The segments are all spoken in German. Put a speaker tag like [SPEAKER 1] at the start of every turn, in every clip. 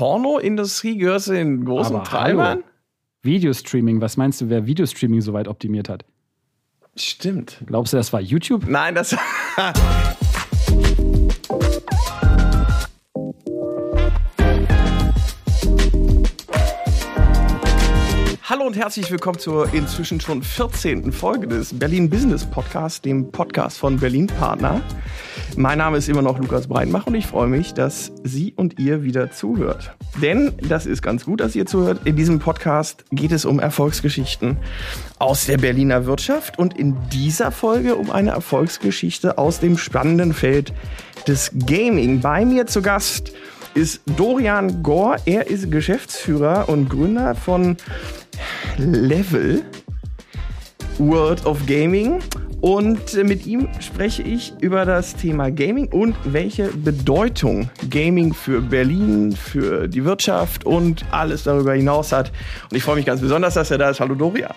[SPEAKER 1] Pornoindustrie gehörst du den großen
[SPEAKER 2] Aber
[SPEAKER 1] Treibern?
[SPEAKER 2] hallo. Videostreaming, was meinst du, wer Videostreaming so weit optimiert hat?
[SPEAKER 1] Stimmt.
[SPEAKER 2] Glaubst du, das war YouTube?
[SPEAKER 1] Nein, das. Hallo und herzlich willkommen zur inzwischen schon 14. Folge des Berlin Business Podcast, dem Podcast von Berlin Partner. Mein Name ist immer noch Lukas Breinbach und ich freue mich, dass Sie und ihr wieder zuhört. Denn das ist ganz gut, dass ihr zuhört. In diesem Podcast geht es um Erfolgsgeschichten aus der Berliner Wirtschaft und in dieser Folge um eine Erfolgsgeschichte aus dem spannenden Feld des Gaming. Bei mir zu Gast ist Dorian Gore. Er ist Geschäftsführer und Gründer von Level World of Gaming. Und mit ihm spreche ich über das Thema Gaming und welche Bedeutung Gaming für Berlin, für die Wirtschaft und alles darüber hinaus hat. Und ich freue mich ganz besonders, dass er da ist. Hallo Dorian.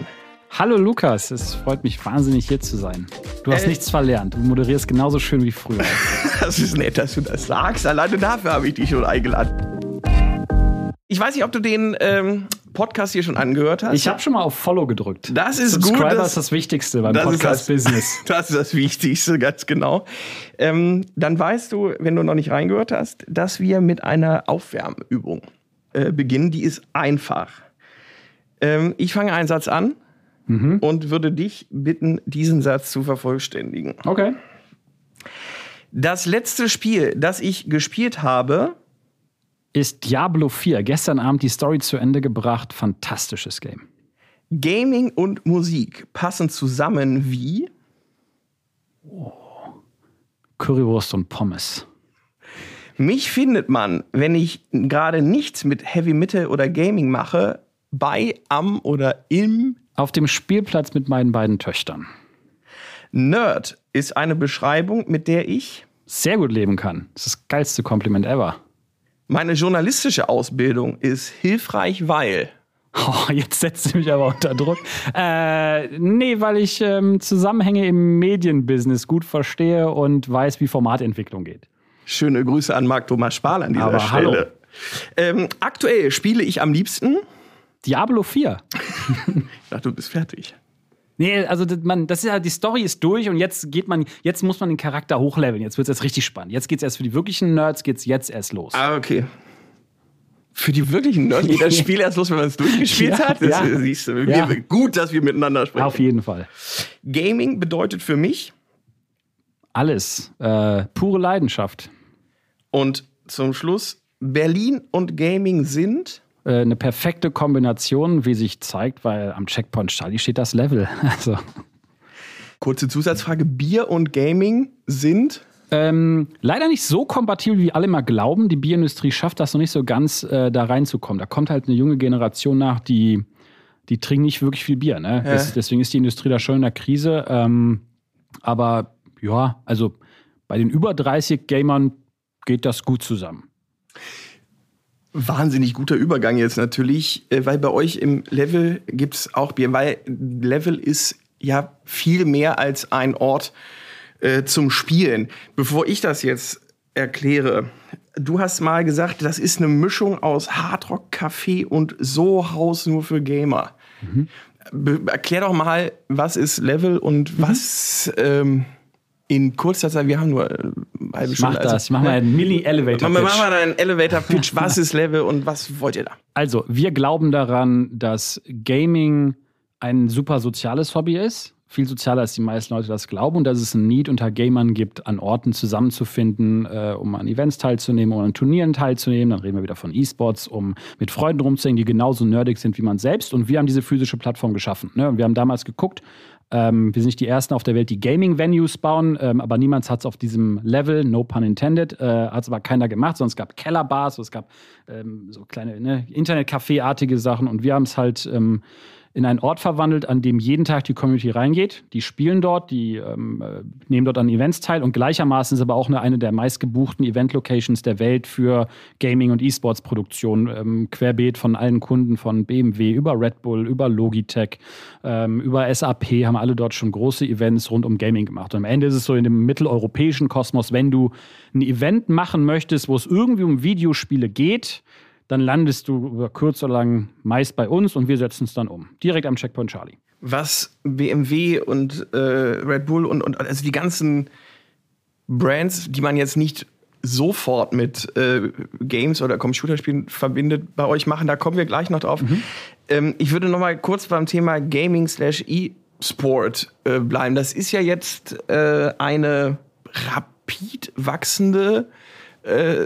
[SPEAKER 2] Hallo Lukas, es freut mich wahnsinnig hier zu sein. Du hast
[SPEAKER 1] Äh.
[SPEAKER 2] nichts verlernt. Du moderierst genauso schön wie früher.
[SPEAKER 1] Das ist nett, dass du das sagst. Alleine dafür habe ich dich schon eingeladen. Ich weiß nicht, ob du den ähm, Podcast hier schon angehört hast.
[SPEAKER 2] Ich habe schon mal auf Follow gedrückt.
[SPEAKER 1] Das ist gut,
[SPEAKER 2] Subscriber
[SPEAKER 1] das-
[SPEAKER 2] ist das Wichtigste beim
[SPEAKER 1] ist das-
[SPEAKER 2] Podcast-Business.
[SPEAKER 1] Das ist das Wichtigste, ganz genau. Ähm, dann weißt du, wenn du noch nicht reingehört hast, dass wir mit einer Aufwärmübung äh, beginnen. Die ist einfach. Ähm, ich fange einen Satz an und würde dich bitten, diesen Satz zu vervollständigen.
[SPEAKER 2] Okay.
[SPEAKER 1] Das letzte Spiel, das ich gespielt habe,
[SPEAKER 2] Ist Diablo 4. Gestern Abend die Story zu Ende gebracht. Fantastisches Game.
[SPEAKER 1] Gaming und Musik passen zusammen wie
[SPEAKER 2] Currywurst und Pommes.
[SPEAKER 1] Mich findet man, wenn ich gerade nichts mit Heavy Metal oder Gaming mache, bei, am oder im
[SPEAKER 2] Auf dem Spielplatz mit meinen beiden Töchtern.
[SPEAKER 1] Nerd ist eine Beschreibung, mit der ich
[SPEAKER 2] Sehr gut leben kann. Das ist das geilste Kompliment ever.
[SPEAKER 1] Meine journalistische Ausbildung ist hilfreich, weil
[SPEAKER 2] Oh, jetzt setzt du mich aber unter Druck. Äh, nee, weil ich ähm, Zusammenhänge im Medienbusiness gut verstehe und weiß, wie Formatentwicklung geht.
[SPEAKER 1] schöne Grüße an Marc Thomas Spahl an dieser
[SPEAKER 2] Aber hallo.
[SPEAKER 1] Stelle. Ähm, aktuell spiele ich am liebsten.
[SPEAKER 2] Diablo 4.
[SPEAKER 1] Ich dachte, du bist fertig.
[SPEAKER 2] Nee, also das, man, das ist ja, die Story ist durch und jetzt geht man, jetzt muss man den Charakter hochleveln. Jetzt wird es erst richtig spannend. Jetzt geht's erst für die wirklichen Nerds, geht's jetzt erst los.
[SPEAKER 1] Ah, okay. Für die wirklichen Nerds geht das Spiel erst los, wenn man es durchgespielt
[SPEAKER 2] Ja,
[SPEAKER 1] hat. Das
[SPEAKER 2] ja.
[SPEAKER 1] siehst du.
[SPEAKER 2] Ja.
[SPEAKER 1] Gut, dass wir miteinander sprechen.
[SPEAKER 2] Auf jeden Fall.
[SPEAKER 1] Gaming bedeutet für mich
[SPEAKER 2] Alles. Äh, pure Leidenschaft.
[SPEAKER 1] und zum Schluss Berlin und Gaming sind
[SPEAKER 2] eine perfekte Kombination, wie sich zeigt, weil am Checkpoint Charlie steht das Level. Also.
[SPEAKER 1] kurze Zusatzfrage Bier und Gaming sind
[SPEAKER 2] Ähm, leider nicht so kompatibel, wie alle mal glauben. Die Bierindustrie schafft das noch nicht so ganz, äh, da reinzukommen. Da kommt halt eine junge Generation nach, die, die trinken nicht wirklich viel Bier. Ne? Das, deswegen ist die Industrie da schon in der Krise. Ähm, aber ja, also bei den über 30 Gamern geht das gut zusammen.
[SPEAKER 1] Wahnsinnig guter Übergang jetzt natürlich, äh, weil bei euch im Level gibt es auch Bier, weil Level ist ja viel mehr als ein Ort äh, zum Spielen. Bevor ich das jetzt erkläre, du hast mal gesagt, das ist eine Mischung aus Hardrock, Café und So-Haus nur für Gamer. Be erklär doch mal, was ist Level und was ähm, in kurzer Zeit, wir haben nur äh, eine halbe
[SPEAKER 2] Ich mach
[SPEAKER 1] Stunde.
[SPEAKER 2] das. Ich mach mal einen Mini-Elevator.
[SPEAKER 1] Mach mal einen Elevator-Pitch. Was ist Level und was wollt ihr da?
[SPEAKER 2] Also, wir glauben daran, dass Gaming ein super soziales Hobby ist. Viel sozialer, als die meisten Leute das glauben. Und dass es ein Need unter Gamern gibt, an Orten zusammenzufinden, äh, um an Events teilzunehmen, um an Turnieren teilzunehmen. Dann reden wir wieder von E-Sports, um mit Freunden rumzuhängen, die genauso nerdig sind wie man selbst. Und wir haben diese physische Plattform geschaffen. Ne? Und Wir haben damals geguckt, ähm, wir sind nicht die Ersten auf der Welt, die Gaming-Venues bauen, ähm, aber niemand hat es auf diesem Level, no pun intended, äh, hat es aber keiner gemacht, sondern es gab Kellerbars, es gab ähm, so kleine ne, Internet-Café-artige Sachen und wir haben es halt ähm, in einen Ort verwandelt, an dem jeden Tag die Community reingeht. Die spielen dort, die ähm, äh, nehmen dort an Events teil und gleichermaßen ist aber auch eine, eine der meistgebuchten Event-Locations der Welt für Gaming- und E-Sports-Produktion. Ähm, querbeet von allen Kunden von BMW über Red Bull, über Logitech, ähm, über SAP haben alle dort schon große Events rund um Gaming gemacht. Und am Ende ist es so in dem mitteleuropäischen Kosmos, wenn du ein Event machen möchtest, wo es irgendwie um Videospiele geht, dann landest du über kurz oder lang meist bei uns und wir setzen es dann um. Direkt am Checkpoint Charlie.
[SPEAKER 1] Was BMW und äh, Red Bull und, und also die ganzen Brands, die man jetzt nicht sofort mit äh, Games oder Computerspielen verbindet, bei euch machen, da kommen wir gleich noch drauf. Mhm. Ähm, ich würde noch mal kurz beim Thema Gaming slash E-Sport äh, bleiben. Das ist ja jetzt äh, eine rapid wachsende äh,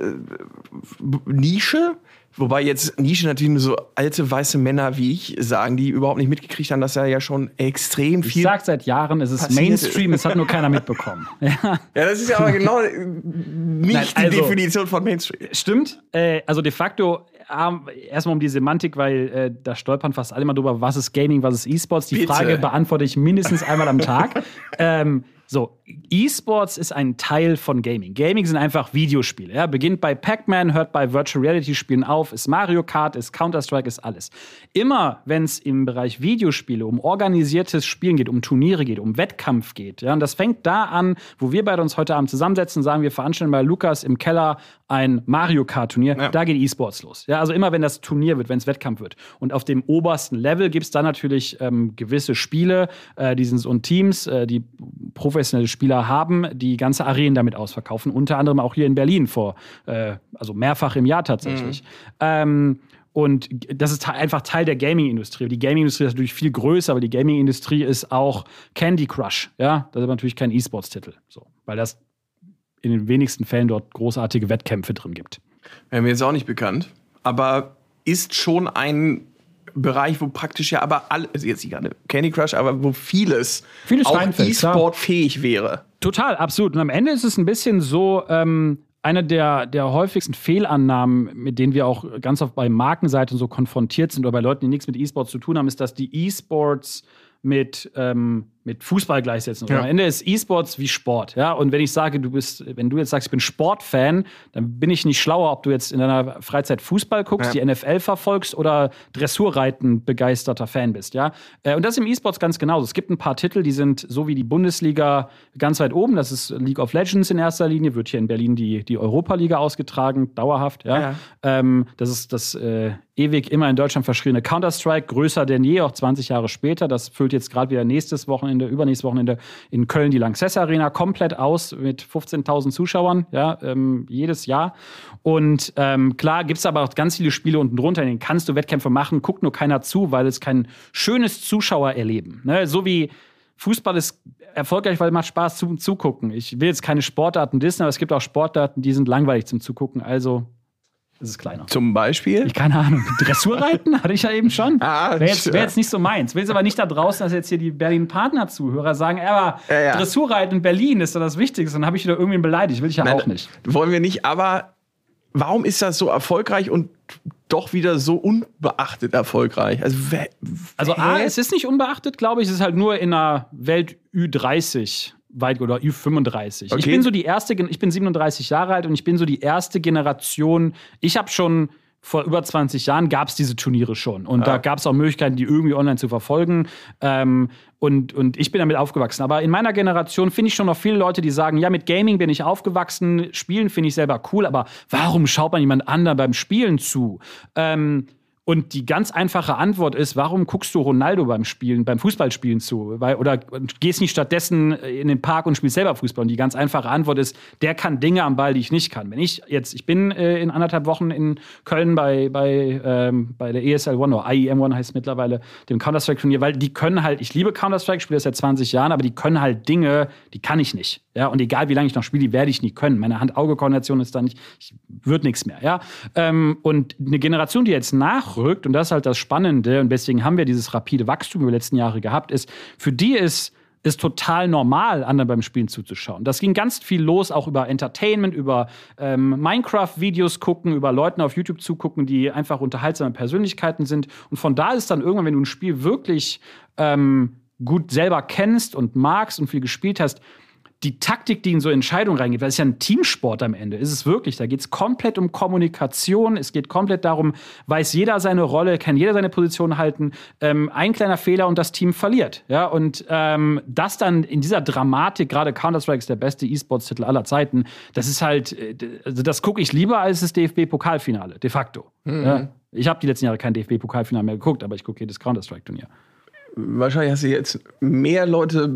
[SPEAKER 1] Nische. Wobei jetzt Nische natürlich nur so alte weiße Männer wie ich sagen, die überhaupt nicht mitgekriegt haben, dass er ja schon extrem viel.
[SPEAKER 2] Ich sag seit Jahren, es ist Mainstream, es hat nur keiner mitbekommen.
[SPEAKER 1] ja. ja, das ist ja aber genau nicht Nein, also, die Definition von Mainstream.
[SPEAKER 2] Stimmt. Äh, also de facto erstmal um die Semantik, weil äh, da stolpern fast alle mal drüber, was ist Gaming, was ist E-Sports. Die Bitte. Frage beantworte ich mindestens einmal am Tag. ähm, so, E-Sports ist ein Teil von Gaming. Gaming sind einfach Videospiele. Ja? Beginnt bei Pac-Man, hört bei Virtual Reality Spielen auf, ist Mario Kart, ist Counter-Strike, ist alles. Immer, wenn es im Bereich Videospiele um organisiertes Spielen geht, um Turniere geht, um Wettkampf geht, ja, und das fängt da an, wo wir beide uns heute Abend zusammensetzen, sagen wir veranstalten bei Lukas im Keller ein Mario Kart Turnier, ja. da geht E-Sports los. Ja, also immer, wenn das Turnier wird, wenn es Wettkampf wird. Und auf dem obersten Level gibt es dann natürlich ähm, gewisse Spiele, äh, die sind und Teams, äh, die professionelle Spieler haben, die ganze Arenen damit ausverkaufen. Unter anderem auch hier in Berlin vor, äh, also mehrfach im Jahr tatsächlich. Mhm. Ähm, und das ist einfach Teil der Gaming-Industrie. Die Gaming-Industrie ist natürlich viel größer, aber die Gaming-Industrie ist auch Candy Crush. Ja, das ist natürlich kein E-Sports-Titel. So, weil das in den wenigsten Fällen dort großartige Wettkämpfe drin gibt.
[SPEAKER 1] Wäre mir jetzt auch nicht bekannt. Aber ist schon ein Bereich, wo praktisch ja aber alles, also jetzt nicht gerade Candy Crush, aber wo vieles, vieles auch E-Sport fähig wäre.
[SPEAKER 2] Total, absolut. Und am Ende ist es ein bisschen so, ähm, eine der, der häufigsten Fehlannahmen, mit denen wir auch ganz oft bei Markenseiten so konfrontiert sind oder bei Leuten, die nichts mit E-Sports zu tun haben, ist, dass die E-Sports mit ähm, mit Fußball gleichsetzen. Ja. Am Ende ist E-Sports wie Sport, ja. Und wenn ich sage, du bist, wenn du jetzt sagst, ich bin Sportfan, dann bin ich nicht schlauer, ob du jetzt in deiner Freizeit Fußball guckst, ja. die NFL verfolgst oder Dressurreiten begeisterter Fan bist, ja. Äh, und das ist im E-Sports ganz genauso. Es gibt ein paar Titel, die sind so wie die Bundesliga ganz weit oben. Das ist League of Legends in erster Linie, wird hier in Berlin die, die Europa-Liga ausgetragen, dauerhaft, ja. ja. Ähm, das ist das äh, ewig immer in Deutschland verschriebene Counter-Strike, größer denn je, auch 20 Jahre später. Das füllt jetzt gerade wieder nächstes Wochenende Wochenende, übernächstes Wochenende in Köln die Lanxess Arena komplett aus mit 15.000 Zuschauern, ja, ähm, jedes Jahr. Und ähm, klar gibt es aber auch ganz viele Spiele unten drunter, in denen kannst du Wettkämpfe machen, guckt nur keiner zu, weil es kein schönes Zuschauererleben. Ne? So wie Fußball ist erfolgreich, weil es macht Spaß zum Zugucken. Ich will jetzt keine Sportarten dissen, aber es gibt auch Sportarten, die sind langweilig zum Zugucken. Also ist es kleiner.
[SPEAKER 1] Zum Beispiel?
[SPEAKER 2] Ich, keine Ahnung. Dressurreiten hatte ich ja eben schon. Ah, Wäre jetzt, wär jetzt nicht so meins. Will es aber nicht da draußen, dass jetzt hier die Berlin-Partner-Zuhörer sagen, aber ja, ja. Dressurreiten in Berlin ist doch das Wichtigste. Dann habe ich wieder irgendwie beleidigt. Will ich ja Nein, auch nicht.
[SPEAKER 1] Wollen wir nicht, aber warum ist das so erfolgreich und doch wieder so unbeachtet erfolgreich?
[SPEAKER 2] Also, also A, es ist nicht unbeachtet, glaube ich. Es ist halt nur in einer Welt Ü30 weit oder Ü35. Okay. Ich bin so die erste, ich bin 37 Jahre alt und ich bin so die erste Generation. Ich habe schon vor über 20 Jahren gab es diese Turniere schon. Und ja. da gab es auch Möglichkeiten, die irgendwie online zu verfolgen. Ähm, und, und ich bin damit aufgewachsen. Aber in meiner Generation finde ich schon noch viele Leute, die sagen, ja, mit Gaming bin ich aufgewachsen, Spielen finde ich selber cool, aber warum schaut man jemand anderen beim Spielen zu? Ähm, und die ganz einfache Antwort ist, warum guckst du Ronaldo beim Spielen, beim Fußballspielen zu? Weil, oder gehst nicht stattdessen in den Park und spielst selber Fußball? Und die ganz einfache Antwort ist, der kann Dinge am Ball, die ich nicht kann. Wenn ich jetzt, ich bin äh, in anderthalb Wochen in Köln bei, bei, ähm, bei der ESL One oder IEM One heißt mittlerweile, dem Counter-Strike-Turnier, weil die können halt, ich liebe Counter-Strike, spiele das seit 20 Jahren, aber die können halt Dinge, die kann ich nicht. Ja, und egal wie lange ich noch spiele, die werde ich nie können. Meine Hand-Auge-Koordination ist da nicht, ich wird nichts mehr. Ja, ähm, und eine Generation, die jetzt nachrückt, und das ist halt das Spannende, und deswegen haben wir dieses rapide Wachstum über die letzten Jahre gehabt, ist, für die ist ist total normal, anderen beim Spielen zuzuschauen. Das ging ganz viel los, auch über Entertainment, über ähm, Minecraft-Videos gucken, über Leuten auf YouTube zugucken, die einfach unterhaltsame Persönlichkeiten sind. Und von da ist dann irgendwann, wenn du ein Spiel wirklich ähm, gut selber kennst und magst und viel gespielt hast, die Taktik, die in so Entscheidungen reingeht, weil es ja ein Teamsport am Ende ist es wirklich. Da geht es komplett um Kommunikation. Es geht komplett darum, weiß jeder seine Rolle, kann jeder seine Position halten. Ähm, ein kleiner Fehler und das Team verliert. Ja, und ähm, das dann in dieser Dramatik, gerade Counter-Strike ist der beste E-Sports-Titel aller Zeiten. Das ist halt, äh, also das gucke ich lieber als das DFB-Pokalfinale, de facto. Mhm. Ja? Ich habe die letzten Jahre kein DFB-Pokalfinale mehr geguckt, aber ich gucke jedes Counter-Strike-Turnier
[SPEAKER 1] wahrscheinlich hast du jetzt mehr Leute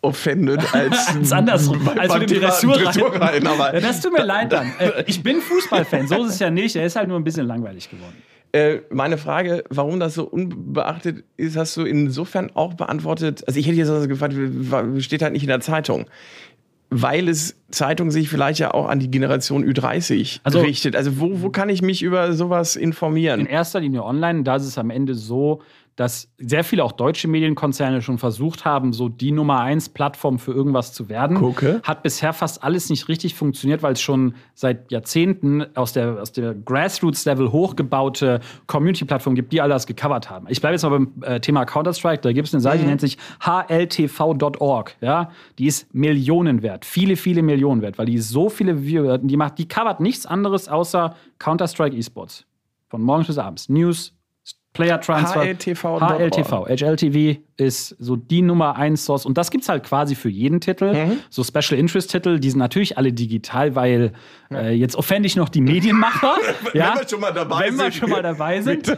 [SPEAKER 1] offended als,
[SPEAKER 2] als andersrum. Als mit dem Dressurreiten. Aber ja, das tut mir leid dann. Äh, ich bin Fußballfan, so ist es ja nicht. Er ist halt nur ein bisschen langweilig geworden.
[SPEAKER 1] Äh, meine Frage, warum das so unbeachtet ist, hast du insofern auch beantwortet. Also ich hätte jetzt also gefragt, steht halt nicht in der Zeitung weil es Zeitung sich vielleicht ja auch an die Generation Ü30 also, richtet. Also wo, wo kann ich mich über sowas informieren?
[SPEAKER 2] In erster Linie online. Da ist es am Ende so, dass sehr viele auch deutsche Medienkonzerne schon versucht haben, so die Nummer eins Plattform für irgendwas zu werden.
[SPEAKER 1] Gucke.
[SPEAKER 2] Hat bisher fast alles nicht richtig funktioniert, weil es schon seit Jahrzehnten aus der, aus der Grassroots-Level hochgebaute Community-Plattform gibt, die all das gecovert haben. Ich bleibe jetzt mal beim äh, Thema Counter-Strike. Da gibt es eine Seite, mhm. die nennt sich hltv.org. Ja? Die ist Millionen wert. Viele, viele Millionen wert, weil die so viele Viewer, die macht, die covert nichts anderes außer Counter-Strike E-Sports. Von morgens bis abends. News, Player Transfer.
[SPEAKER 1] HLTV.
[SPEAKER 2] HLTV. HLTV ist so die Nummer 1 Source. Und das gibt es halt quasi für jeden Titel. Mhm. So Special Interest Titel, die sind natürlich alle digital, weil äh, jetzt offende ich noch die Medienmacher. ja?
[SPEAKER 1] Wenn wir schon mal dabei
[SPEAKER 2] Wenn sind. wir schon mal dabei sind.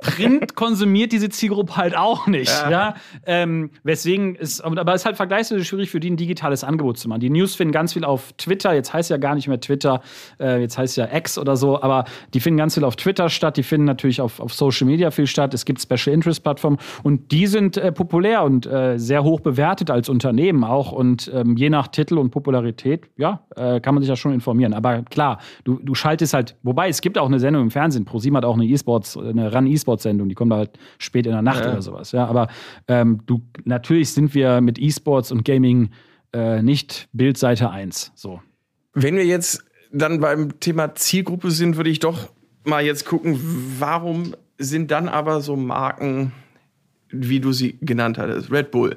[SPEAKER 2] Print konsumiert diese Zielgruppe halt auch nicht. Ja. ja? Ähm, weswegen ist, aber es ist halt vergleichsweise schwierig für die ein digitales Angebot zu machen. Die News finden ganz viel auf Twitter. Jetzt heißt ja gar nicht mehr Twitter, äh, jetzt heißt ja X oder so, aber die finden ganz viel auf Twitter statt. Die finden natürlich auf, auf Social Media viel statt. Es gibt Special Interest Plattformen und die sind äh, populär und äh, sehr hoch bewertet als Unternehmen auch. Und ähm, je nach Titel und Popularität, ja, äh, kann man sich ja schon informieren. Aber klar, du, du schaltest halt, wobei es gibt auch eine Sendung im Fernsehen. ProSieben hat auch eine E-Sports, eine Run E-Sports-Sendung, die kommt da halt spät in der Nacht ja. oder sowas. Ja, aber ähm, du, natürlich sind wir mit E-Sports und Gaming äh, nicht Bildseite 1. So.
[SPEAKER 1] Wenn wir jetzt dann beim Thema Zielgruppe sind, würde ich doch mal jetzt gucken, warum sind dann aber so Marken wie du sie genannt hattest, Red Bull,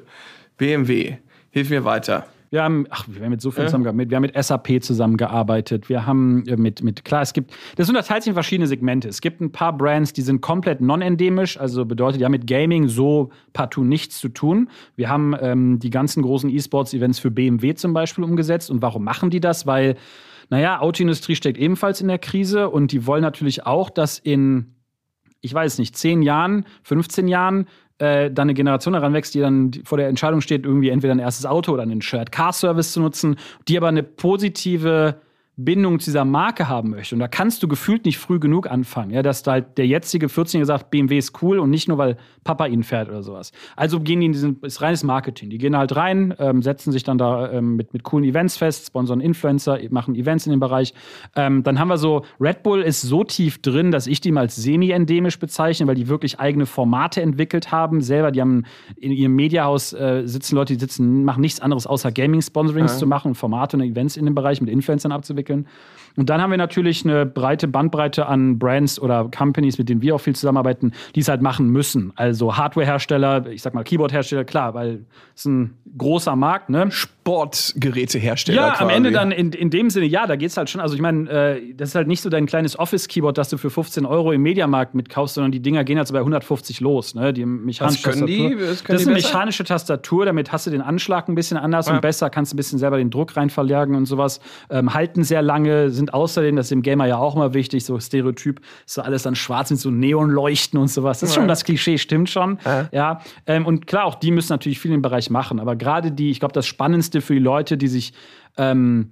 [SPEAKER 1] BMW, hilf mir weiter.
[SPEAKER 2] Wir haben, ach, wir haben mit so viel zusammengearbeitet. Wir haben mit SAP zusammengearbeitet. Wir haben äh, mit, mit, klar, es gibt, das unterteilt sich in verschiedene Segmente. Es gibt ein paar Brands, die sind komplett non-endemisch, also bedeutet, die haben mit Gaming so partout nichts zu tun. Wir haben ähm, die ganzen großen E-Sports-Events für BMW zum Beispiel umgesetzt. Und warum machen die das? Weil, naja, Autoindustrie steckt ebenfalls in der Krise und die wollen natürlich auch, dass in ich weiß nicht, 10 Jahren, 15 Jahren äh, dann eine Generation heranwächst, die dann vor der Entscheidung steht, irgendwie entweder ein erstes Auto oder einen Shared Car Service zu nutzen, die aber eine positive Bindung zu dieser Marke haben möchte. Und da kannst du gefühlt nicht früh genug anfangen, ja, dass da halt der jetzige 14-Jährige sagt, BMW ist cool und nicht nur, weil Papa ihn fährt oder sowas. Also gehen die in diesen, ist reines Marketing. Die gehen halt rein, ähm, setzen sich dann da ähm, mit, mit coolen Events fest, sponsern Influencer, machen Events in dem Bereich. Ähm, dann haben wir so, Red Bull ist so tief drin, dass ich die mal als semi-endemisch bezeichne, weil die wirklich eigene Formate entwickelt haben. Selber, die haben in ihrem Mediahaus äh, sitzen Leute, die sitzen, machen nichts anderes außer Gaming-Sponsorings ja. zu machen und Formate und Events in dem Bereich mit Influencern abzuwickeln entwickeln. Und dann haben wir natürlich eine breite Bandbreite an Brands oder Companies, mit denen wir auch viel zusammenarbeiten, die es halt machen müssen. Also Hardwarehersteller, ich sag mal Keyboardhersteller, klar, weil es ein großer Markt, ne?
[SPEAKER 1] Sportgerätehersteller.
[SPEAKER 2] Ja, quasi. am Ende dann in, in dem Sinne, ja, da geht es halt schon. Also ich meine, äh, das ist halt nicht so dein kleines Office-Keyboard, das du für 15 Euro im Mediamarkt mitkaufst, sondern die Dinger gehen halt so bei 150 los. Ne? Die mechanische
[SPEAKER 1] Was können
[SPEAKER 2] Tastatur.
[SPEAKER 1] die?
[SPEAKER 2] Das,
[SPEAKER 1] können
[SPEAKER 2] das ist eine
[SPEAKER 1] besser?
[SPEAKER 2] mechanische Tastatur, damit hast du den Anschlag ein bisschen anders ja. und besser, kannst ein bisschen selber den Druck rein verlagern und sowas. Ähm, halten sehr lange, sind außerdem, das ist dem Gamer ja auch mal wichtig, so Stereotyp, so alles dann schwarz mit so Neonleuchten und sowas. Das ist ja. schon das Klischee, stimmt schon. Ja. ja. Ähm, und klar, auch die müssen natürlich viel im Bereich machen. Aber gerade die, ich glaube, das Spannendste für die Leute, die sich ähm,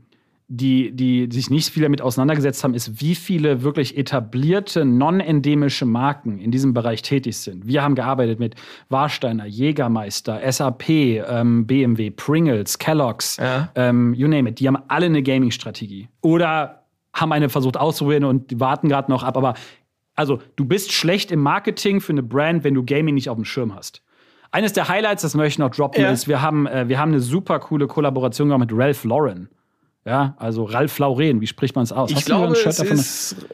[SPEAKER 2] die, die sich nicht viel damit auseinandergesetzt haben, ist, wie viele wirklich etablierte, non-endemische Marken in diesem Bereich tätig sind. Wir haben gearbeitet mit Warsteiner, Jägermeister, SAP, ähm, BMW, Pringles, Kellogg's, ja. ähm, you name it. Die haben alle eine Gaming-Strategie. Oder haben eine versucht auszuprobieren und die warten gerade noch ab. Aber also, du bist schlecht im Marketing für eine Brand, wenn du Gaming nicht auf dem Schirm hast. Eines der Highlights, das möchte ich noch droppen, ja. ist, wir haben, äh, wir haben eine super coole Kollaboration gemacht mit Ralph Lauren. Ja, also Ralph Lauren, wie spricht man es aus?
[SPEAKER 1] Ich Hast glaube, es ist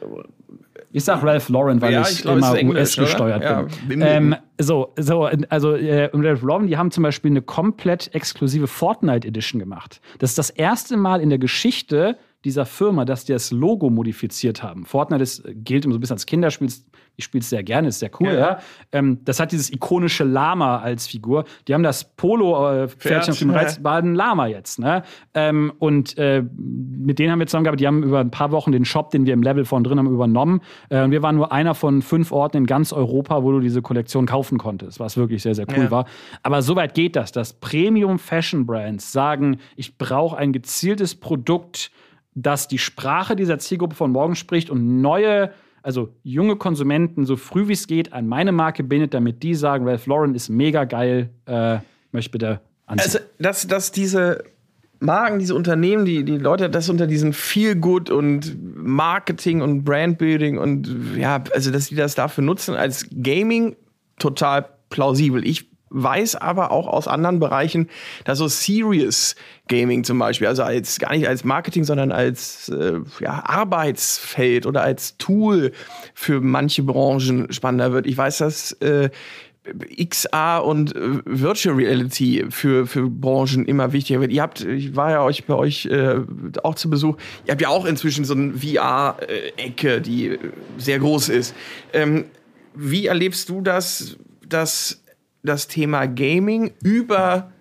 [SPEAKER 2] ich sag Ralph Lauren, weil ja, ich, ich glaub, immer US gesteuert ja, bin. Ähm, so, so, also äh, Ralph Lauren, die haben zum Beispiel eine komplett exklusive Fortnite Edition gemacht. Das ist das erste Mal in der Geschichte dieser Firma, dass die das Logo modifiziert haben. Fortnite ist, gilt immer so ein bisschen als Kinderspiel, ich spiele es sehr gerne, ist sehr cool, ja. ja. Ähm, das hat dieses ikonische Lama als Figur. Die haben das Polo-Pferdchen äh, auf dem Reiz, war ein Lama jetzt, ne? Ähm, und äh, mit denen haben wir zusammengearbeitet, die haben über ein paar Wochen den Shop, den wir im Level von drin haben, übernommen. Äh, und wir waren nur einer von fünf Orten in ganz Europa, wo du diese Kollektion kaufen konntest, was wirklich sehr, sehr cool ja. war. Aber soweit geht das, dass Premium-Fashion-Brands sagen, ich brauche ein gezieltes Produkt, das die Sprache dieser Zielgruppe von morgen spricht und neue also junge Konsumenten so früh wie es geht an meine Marke bindet, damit die sagen, Ralph Lauren ist mega geil, äh, möchte bitte
[SPEAKER 1] anziehen. Also, dass, dass diese Marken, diese Unternehmen, die, die Leute, das unter diesen Feel Good und Marketing und Brandbuilding und ja, also dass die das dafür nutzen als Gaming total plausibel. Ich weiß aber auch aus anderen Bereichen, dass so Serious Gaming zum Beispiel, also als gar nicht als Marketing, sondern als äh, ja, Arbeitsfeld oder als Tool für manche Branchen spannender wird. Ich weiß, dass äh, XR und äh, Virtual Reality für, für Branchen immer wichtiger wird. Ihr habt, ich war ja euch bei euch äh, auch zu Besuch, ihr habt ja auch inzwischen so eine VR-Ecke, die sehr groß ist. Ähm, wie erlebst du das, dass das Thema Gaming über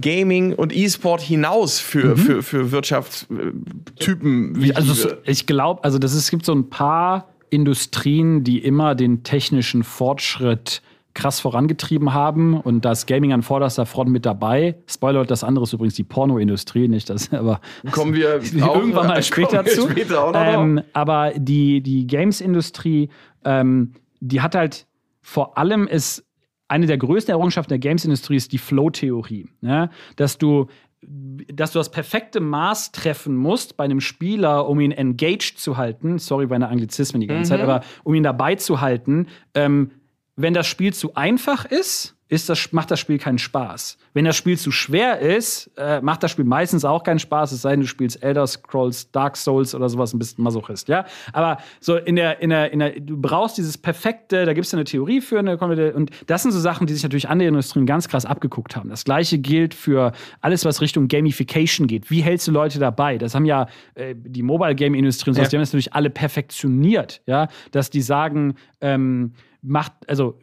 [SPEAKER 1] Gaming und E-Sport hinaus für, mhm. für, für Wirtschaftstypen.
[SPEAKER 2] Also ich glaube, also das ist, es gibt so ein paar Industrien, die immer den technischen Fortschritt krass vorangetrieben haben und das Gaming an vorderster Front mit dabei. Spoiler, das andere ist übrigens die Pornoindustrie, nicht das, aber
[SPEAKER 1] kommen wir
[SPEAKER 2] irgendwann mal später zu. Später ähm, aber die, die Games-Industrie, ähm, die hat halt vor allem es eine der größten Errungenschaften der Games-Industrie ist die Flow-Theorie. Ja? Dass du dass du das perfekte Maß treffen musst bei einem Spieler, um ihn engaged zu halten. Sorry, meine Anglizismen die ganze mhm. Zeit, aber um ihn dabei zu halten. Ähm, wenn das Spiel zu einfach ist, ist das, macht das Spiel keinen Spaß. Wenn das Spiel zu schwer ist, äh, macht das Spiel meistens auch keinen Spaß, es sei denn, du spielst Elder Scrolls, Dark Souls oder sowas, ein bisschen Masochist, ja. Aber so in der, in der, in der, du brauchst dieses perfekte, da gibt es eine Theorie für eine und das sind so Sachen, die sich natürlich andere Industrien ganz krass abgeguckt haben. Das gleiche gilt für alles, was Richtung Gamification geht. Wie hältst du Leute dabei? Das haben ja äh, die Mobile Game Industrie und so, ja. die haben das natürlich alle perfektioniert, ja, dass die sagen, ähm, macht, also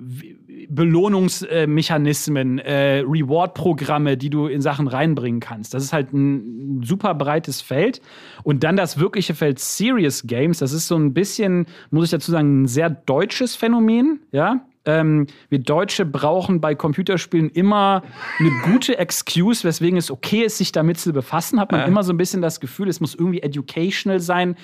[SPEAKER 2] Belohnungsmechanismen, äh, Reward-Programme, die du in Sachen reinbringen kannst. Das ist halt ein super breites Feld. Und dann das wirkliche Feld Serious Games, das ist so ein bisschen, muss ich dazu sagen, ein sehr deutsches Phänomen, ja. Ähm, wir Deutsche brauchen bei Computerspielen immer eine gute Excuse, weswegen es okay ist, sich damit zu befassen. Hat man äh. immer so ein bisschen das Gefühl, es muss irgendwie educational sein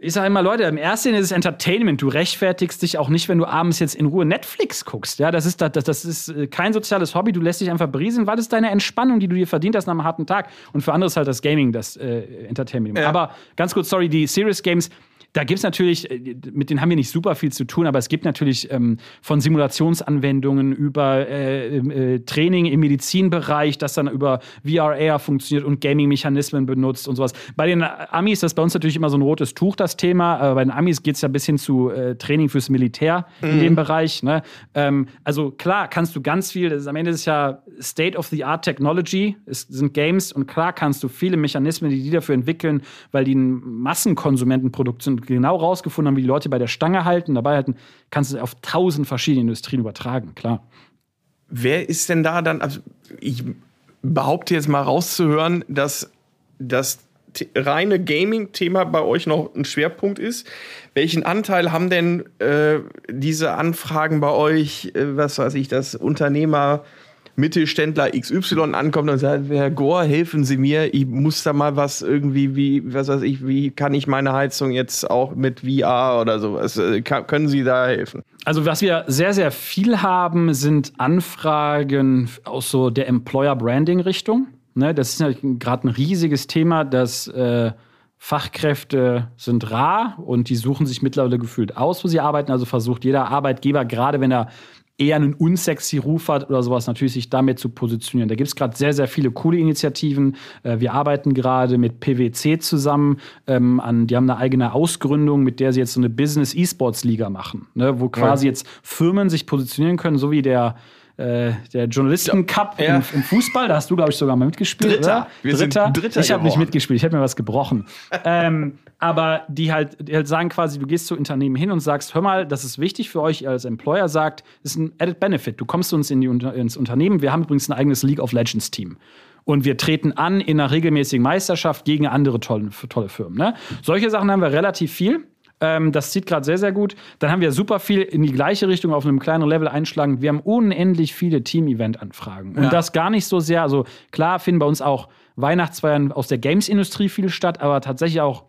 [SPEAKER 2] ich sage immer, Leute, im ersten ist es Entertainment. Du rechtfertigst dich auch nicht, wenn du abends jetzt in Ruhe Netflix guckst. Ja, das ist, das, das ist äh, kein soziales Hobby. Du lässt dich einfach berieseln, weil das ist deine Entspannung, die du dir verdient hast nach einem harten Tag. Und für andere ist halt das Gaming das äh, Entertainment. Ja. Aber ganz kurz, sorry, die Serious Games, da gibt es natürlich, äh, mit denen haben wir nicht super viel zu tun, aber es gibt natürlich ähm, von Simulationsanwendungen über äh, äh, Training im Medizinbereich, das dann über VR funktioniert und Gaming-Mechanismen benutzt und sowas. Bei den Amis ist das bei uns natürlich immer so ein rotes Tuch, das Thema. Aber bei den Amis geht es ja bis hin zu äh, Training fürs Militär mhm. in dem Bereich. Ne? Ähm, also klar, kannst du ganz viel, ist, am Ende ist es ja State-of-the-Art Technology, es sind Games und klar kannst du viele Mechanismen, die die dafür entwickeln, weil die ein Massenkonsumentenprodukt sind, genau rausgefunden haben, wie die Leute bei der Stange halten, dabei halten, kannst du es auf tausend verschiedene Industrien übertragen, klar.
[SPEAKER 1] Wer ist denn da dann, also ich behaupte jetzt mal rauszuhören, dass das reine Gaming-Thema bei euch noch ein Schwerpunkt ist. Welchen Anteil haben denn äh, diese Anfragen bei euch, äh, was weiß ich, das Unternehmer Mittelständler XY ankommt und sagt, Herr Gore, helfen Sie mir, ich muss da mal was irgendwie, wie, was weiß ich, wie kann ich meine Heizung jetzt auch mit VR oder sowas, äh, können Sie da helfen?
[SPEAKER 2] Also was wir sehr, sehr viel haben, sind Anfragen aus so der Employer-Branding-Richtung. Ne, das ist gerade ein riesiges Thema, dass äh, Fachkräfte sind rar und die suchen sich mittlerweile gefühlt aus, wo sie arbeiten. Also versucht jeder Arbeitgeber, gerade wenn er eher einen unsexy Ruf hat oder sowas, natürlich sich damit zu positionieren. Da gibt es gerade sehr, sehr viele coole Initiativen. Äh, wir arbeiten gerade mit PwC zusammen ähm, an, die haben eine eigene Ausgründung, mit der sie jetzt so eine Business-E-Sports-Liga machen, ne, wo quasi ja. jetzt Firmen sich positionieren können, so wie der äh, der Journalisten-Cup ja. im, im, Fußball. Da hast du, glaube ich, sogar mal mitgespielt.
[SPEAKER 1] Dritter.
[SPEAKER 2] Dritter. Dritter ich habe nicht mitgespielt, ich habe mir was gebrochen. ähm, aber die halt, die halt sagen quasi, du gehst zu Unternehmen hin und sagst, hör mal, das ist wichtig für euch, ihr als Employer sagt, das ist ein Added Benefit. Du kommst zu uns in die, ins Unternehmen. Wir haben übrigens ein eigenes League of Legends Team. Und wir treten an in einer regelmäßigen Meisterschaft gegen andere tolle, tolle Firmen. Ne? Solche Sachen haben wir relativ viel. Ähm, das zieht gerade sehr, sehr gut. Dann haben wir super viel in die gleiche Richtung auf einem kleineren Level einschlagen. Wir haben unendlich viele Team-Event-Anfragen. Und ja. das gar nicht so sehr. Also klar finden bei uns auch Weihnachtsfeiern aus der Games-Industrie viel statt, aber tatsächlich auch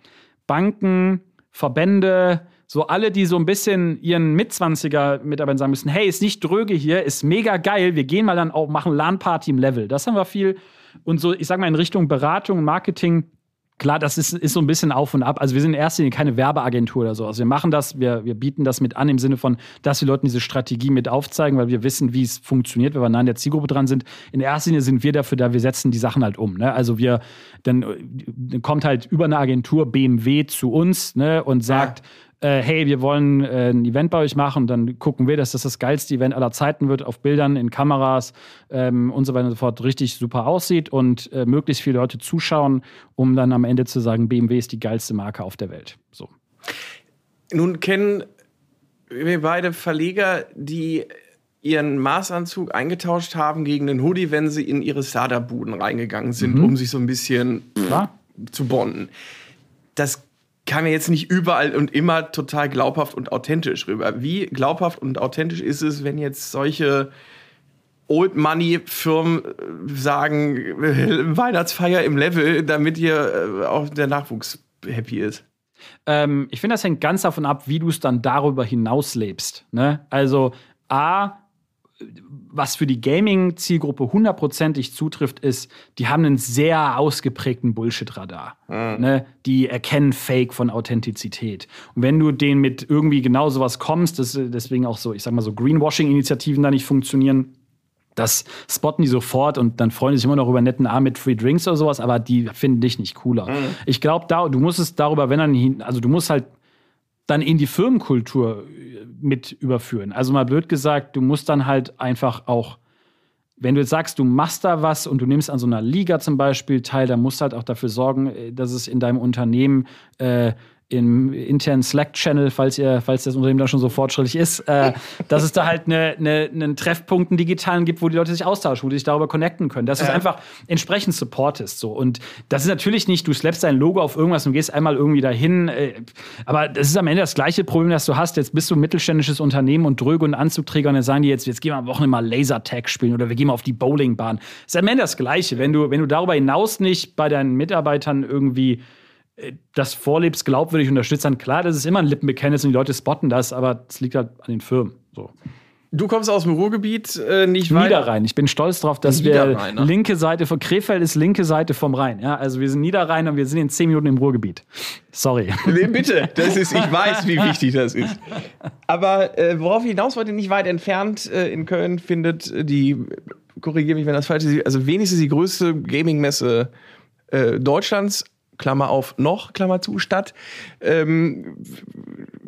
[SPEAKER 2] Banken, Verbände, so alle, die so ein bisschen ihren Mitzwanziger-Mitarbeitern sagen müssen, hey, ist nicht dröge hier, ist mega geil, wir gehen mal dann auch, machen LAN-Party im Level. Das haben wir viel. Und so, ich sag mal, in Richtung Beratung, Marketing, Klar, das ist, ist so ein bisschen auf und ab. Also wir sind in erster Linie keine Werbeagentur oder so. Also wir machen das, wir, wir bieten das mit an im Sinne von, dass wir Leuten diese Strategie mit aufzeigen, weil wir wissen, wie es funktioniert, wenn wir nah an der Zielgruppe dran sind. In erster Linie sind wir dafür da, wir setzen die Sachen halt um. Ne? Also wir, dann, dann kommt halt über eine Agentur BMW zu uns ne, und sagt, ja äh, hey, wir wollen äh, ein Event bei euch machen, dann gucken wir, dass das das geilste Event aller Zeiten wird, auf Bildern, in Kameras ähm, und so weiter und so fort, richtig super aussieht und äh, möglichst viele Leute zuschauen, um dann am Ende zu sagen, BMW ist die geilste Marke auf der Welt. So.
[SPEAKER 1] Nun kennen wir beide Verleger, die ihren Maßanzug eingetauscht haben gegen einen Hoodie, wenn sie in ihre Startup-Buden reingegangen sind, mhm. um sich so ein bisschen ja. zu bonden. Das kam mir jetzt nicht überall und immer total glaubhaft und authentisch rüber. Wie glaubhaft und authentisch ist es, wenn jetzt solche Old Money Firmen äh, sagen, Weihnachtsfeier im Level, damit hier äh, auch der Nachwuchs happy ist?
[SPEAKER 2] Ähm, ich finde, das hängt ganz davon ab, wie du es dann darüber hinaus lebst. Ne? Also, A, was für die Gaming-Zielgruppe hundertprozentig zutrifft, ist, die haben einen sehr ausgeprägten Bullshit-Radar. Mhm. Ne? Die erkennen Fake von Authentizität. Und wenn du denen mit irgendwie genau sowas kommst, das, deswegen auch so, ich sag mal so, Greenwashing-Initiativen da nicht funktionieren, das spotten die sofort und dann freuen die sich immer noch über netten Arm mit Free Drinks oder sowas, aber die finden dich nicht cooler. Mhm. Ich glaube, da, du musst es darüber, wenn dann, also du musst halt dann in die Firmenkultur äh, mit überführen. Also mal blöd gesagt, du musst dann halt einfach auch, wenn du jetzt sagst, du machst da was und du nimmst an so einer Liga zum Beispiel teil, dann musst du halt auch dafür sorgen, äh, dass es in deinem Unternehmen äh, im internen Slack-Channel, falls ihr, falls das Unternehmen da schon so fortschrittlich ist, äh, dass es da halt eine, eine, einen Treffpunkt, einen digitalen gibt, wo die Leute sich austauschen, wo die sich darüber connecten können. Dass ja. es einfach entsprechend supportest. So. Und das ist natürlich nicht, du schleppst dein Logo auf irgendwas und gehst einmal irgendwie dahin. Äh, aber das ist am Ende das gleiche Problem, das du hast. Jetzt bist du ein mittelständisches Unternehmen und Dröge und Anzugträger und dann sagen die jetzt, jetzt gehen wir am Wochenende mal Lasertag spielen oder wir gehen mal auf die Bowlingbahn. Das ist am Ende das Gleiche. Wenn du, wenn du darüber hinaus nicht bei deinen Mitarbeitern irgendwie das vorlebst, glaubwürdig unterstützt, dann klar, das ist immer ein Lippenbekenntnis und die Leute spotten das, aber es liegt halt an den Firmen. So.
[SPEAKER 1] Du kommst aus dem Ruhrgebiet, äh, nicht weit.
[SPEAKER 2] Niederrhein. Ich bin stolz darauf, dass wir linke Seite von Krefeld ist linke Seite vom Rhein. Ja, also wir sind Niederrhein und wir sind in zehn Minuten im Ruhrgebiet. Sorry.
[SPEAKER 1] Nee, bitte. Das ist, ich weiß, wie wichtig das ist. Aber äh, worauf ich hinaus wollte, nicht weit entfernt äh, in Köln findet die, korrigiere mich, wenn das falsch ist, also wenigstens die größte Gaming-Messe äh, Deutschlands Klammer auf, noch, Klammer zu, statt. Ähm,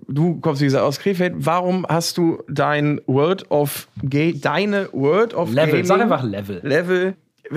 [SPEAKER 1] du kommst, wie gesagt, aus Krefeld. Warum hast du dein World of Gay, deine World of
[SPEAKER 2] Level,
[SPEAKER 1] Gaming,
[SPEAKER 2] sag einfach Level.
[SPEAKER 1] Level.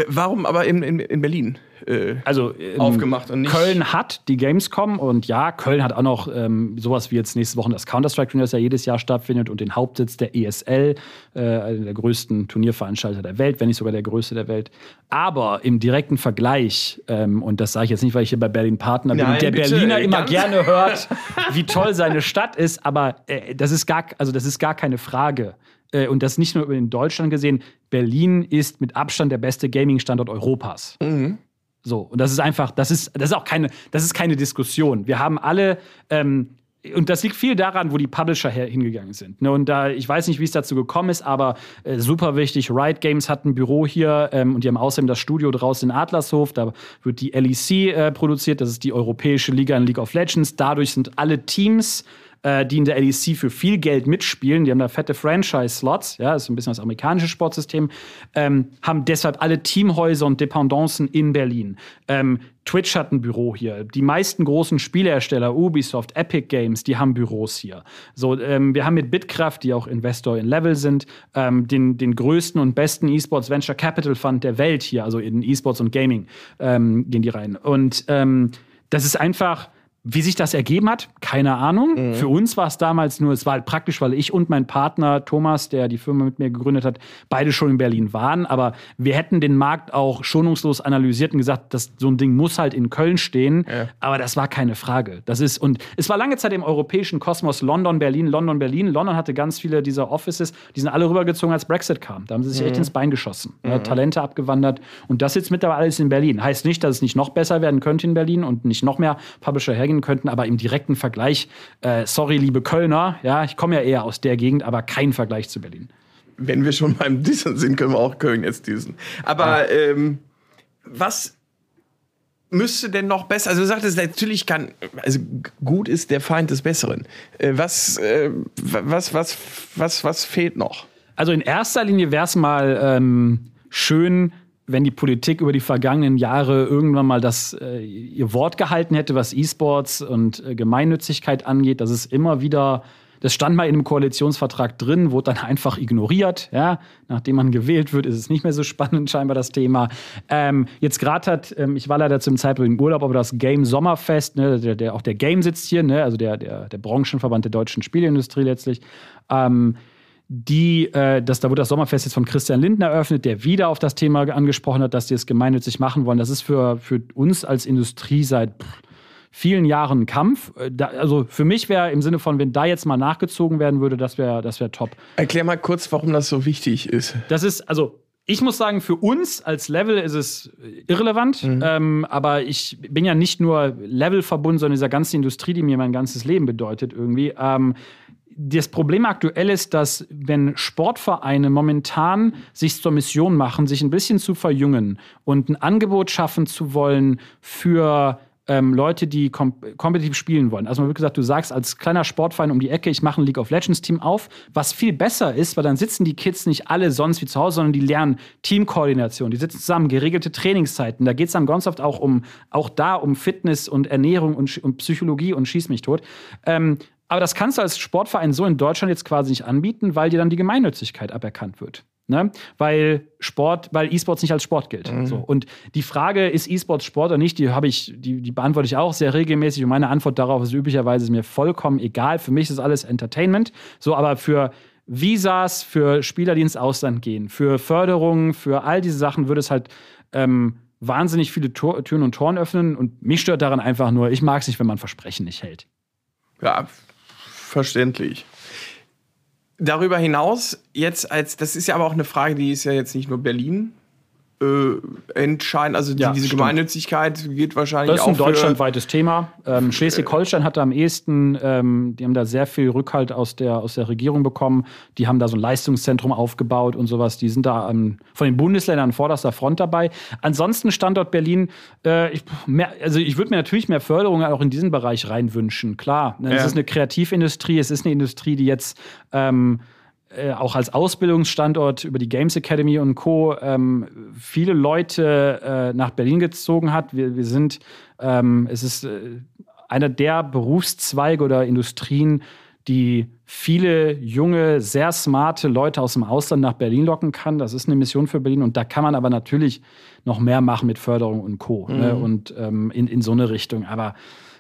[SPEAKER 1] Warum aber in, in, in Berlin?
[SPEAKER 2] äh, also,
[SPEAKER 1] ähm, aufgemacht. Und
[SPEAKER 2] nicht Köln hat die Gamescom und ja, Köln hat auch noch ähm, sowas wie jetzt nächste Woche das Counter-Strike-Turnier, das ja jedes Jahr stattfindet und den Hauptsitz der ESL, äh, einer der größten Turnierveranstalter der Welt, wenn nicht sogar der größte der Welt. Aber im direkten Vergleich, ähm, und das sage ich jetzt nicht, weil ich hier bei Berlin Partner bin Nein, und der bitte, Berliner immer gerne hört, wie toll seine Stadt ist, aber äh, das ist gar, also das ist gar keine Frage äh, und das nicht nur in Deutschland gesehen, Berlin ist mit Abstand der beste Gaming-Standort Europas. Mhm. So, und das ist einfach, das ist, das ist auch keine, das ist keine Diskussion. Wir haben alle, ähm, und das liegt viel daran, wo die Publisher hingegangen sind. Ne? Und da, ich weiß nicht, wie es dazu gekommen ist, aber äh, super wichtig. Riot Games hat ein Büro hier ähm, und die haben außerdem das Studio draußen in Adlershof. Da wird die LEC äh, produziert. Das ist die Europäische Liga in League of Legends. Dadurch sind alle Teams äh, die in der LEC für viel Geld mitspielen. Die haben da fette Franchise-Slots, ja, das ist ein bisschen das amerikanische Sportsystem, ähm, haben deshalb alle Teamhäuser und Dependancen in Berlin. Ähm, Twitch hat ein Büro hier. Die meisten großen Spielehersteller, Ubisoft, Epic Games, die haben Büros hier. So, ähm, wir haben mit Bitkraft, die auch Investor in Level sind, ähm, den, den größten und besten E-Sports Venture Capital Fund der Welt hier, also in E-Sports und Gaming ähm, gehen die rein. Und ähm, das ist einfach wie sich das ergeben hat, keine Ahnung. Mhm. Für uns war es damals nur, es war halt praktisch, weil ich und mein Partner Thomas, der die Firma mit mir gegründet hat, beide schon in Berlin waren. Aber wir hätten den Markt auch schonungslos analysiert und gesagt, dass so ein Ding muss halt in Köln stehen. Ja. Aber das war keine Frage. Das ist, und es war lange Zeit im europäischen Kosmos London, Berlin, London, Berlin. London hatte ganz viele dieser Offices, die sind alle rübergezogen, als Brexit kam. Da haben sie sich mhm. echt ins Bein geschossen. Mhm. Ja, Talente abgewandert. Und das sitzt mittlerweile alles in Berlin. Heißt nicht, dass es nicht noch besser werden könnte in Berlin und nicht noch mehr Publisher hergehen bringen könnten, aber im direkten Vergleich, äh, sorry, liebe Kölner, ja, ich komme ja eher aus der Gegend, aber kein Vergleich zu Berlin.
[SPEAKER 1] Wenn wir schon beim Dissen sind, können wir auch Köln jetzt dissen. Aber ja. ähm, was müsste denn noch besser? Also du sagtest, natürlich kann, also gut ist der Feind des Besseren. Äh, was, äh, was, was, was, was fehlt noch?
[SPEAKER 2] Also in erster Linie wäre es mal ähm, schön, wenn die Politik über die vergangenen Jahre irgendwann mal das äh, ihr Wort gehalten hätte, was E-Sports und äh, Gemeinnützigkeit angeht, dass es immer wieder das stand mal in einem Koalitionsvertrag drin, wurde dann einfach ignoriert. Ja? Nachdem man gewählt wird, ist es nicht mehr so spannend, scheinbar das Thema. Ähm, jetzt gerade hat, ähm, ich war leider zum Zeitpunkt im Urlaub, aber das Game Sommerfest, ne, der, der, auch der Game sitzt hier, ne, also der, der, der Branchenverband der deutschen Spieleindustrie letztlich. Ähm, die, äh, das, da wurde das Sommerfest jetzt von Christian Lindner eröffnet, der wieder auf das Thema angesprochen hat, dass die es gemeinnützig machen wollen. Das ist für, für uns als Industrie seit pff, vielen Jahren ein Kampf. Äh, da, also für mich wäre im Sinne von, wenn da jetzt mal nachgezogen werden würde, das wäre das wär top.
[SPEAKER 1] Erklär mal kurz, warum das so wichtig ist.
[SPEAKER 2] Das ist, also ich muss sagen, für uns als Level ist es irrelevant. Mhm. Ähm, aber ich bin ja nicht nur Level verbunden, sondern dieser ganzen Industrie, die mir mein ganzes Leben bedeutet irgendwie. Ähm, das Problem aktuell ist, dass wenn Sportvereine momentan sich zur Mission machen, sich ein bisschen zu verjüngen und ein Angebot schaffen zu wollen für ähm, Leute, die kom kompetitiv spielen wollen. Also man wird gesagt, du sagst als kleiner Sportverein um die Ecke, ich mache ein League of Legends Team auf, was viel besser ist, weil dann sitzen die Kids nicht alle sonst wie zu Hause, sondern die lernen Teamkoordination, die sitzen zusammen, geregelte Trainingszeiten. Da geht es dann ganz oft auch um, auch da um Fitness und Ernährung und, und Psychologie und schieß mich tot. Ähm, aber das kannst du als Sportverein so in Deutschland jetzt quasi nicht anbieten, weil dir dann die Gemeinnützigkeit aberkannt wird. Ne? Weil Sport, weil E-Sports nicht als Sport gilt. Mhm. So. Und die Frage, ist E-Sports Sport oder nicht, die habe ich, die, die beantworte ich auch sehr regelmäßig. Und meine Antwort darauf ist üblicherweise mir vollkommen egal. Für mich ist alles Entertainment. So, aber für Visas, für Spieler, die ins Ausland gehen, für Förderungen, für all diese Sachen würde es halt ähm, wahnsinnig viele Tor Türen und Toren öffnen. Und mich stört daran einfach nur, ich mag es nicht, wenn man Versprechen nicht hält.
[SPEAKER 1] Ja, verständlich. Darüber hinaus, jetzt als, das ist ja aber auch eine Frage, die ist ja jetzt nicht nur Berlin äh, entscheiden. Also die, ja, diese stimmt. Gemeinnützigkeit geht wahrscheinlich
[SPEAKER 2] auch. Das ist ein deutschlandweites Thema. Ähm, Schleswig-Holstein hat da am ehesten, ähm, die haben da sehr viel Rückhalt aus der, aus der Regierung bekommen. Die haben da so ein Leistungszentrum aufgebaut und sowas. Die sind da ähm, von den Bundesländern an vorderster Front dabei. Ansonsten Standort Berlin, äh, ich, mehr, also ich würde mir natürlich mehr Förderung auch in diesen Bereich reinwünschen. Klar, ne, es ja. ist eine Kreativindustrie, es ist eine Industrie, die jetzt ähm, äh, auch als Ausbildungsstandort über die Games Academy und Co. Ähm, viele Leute äh, nach Berlin gezogen hat. Wir, wir sind, ähm, es ist äh, einer der Berufszweige oder Industrien, die viele junge, sehr smarte Leute aus dem Ausland nach Berlin locken kann. Das ist eine Mission für Berlin und da kann man aber natürlich noch mehr machen mit Förderung und Co. Ne? Mhm. Ne? Und ähm, in, in so eine Richtung. Aber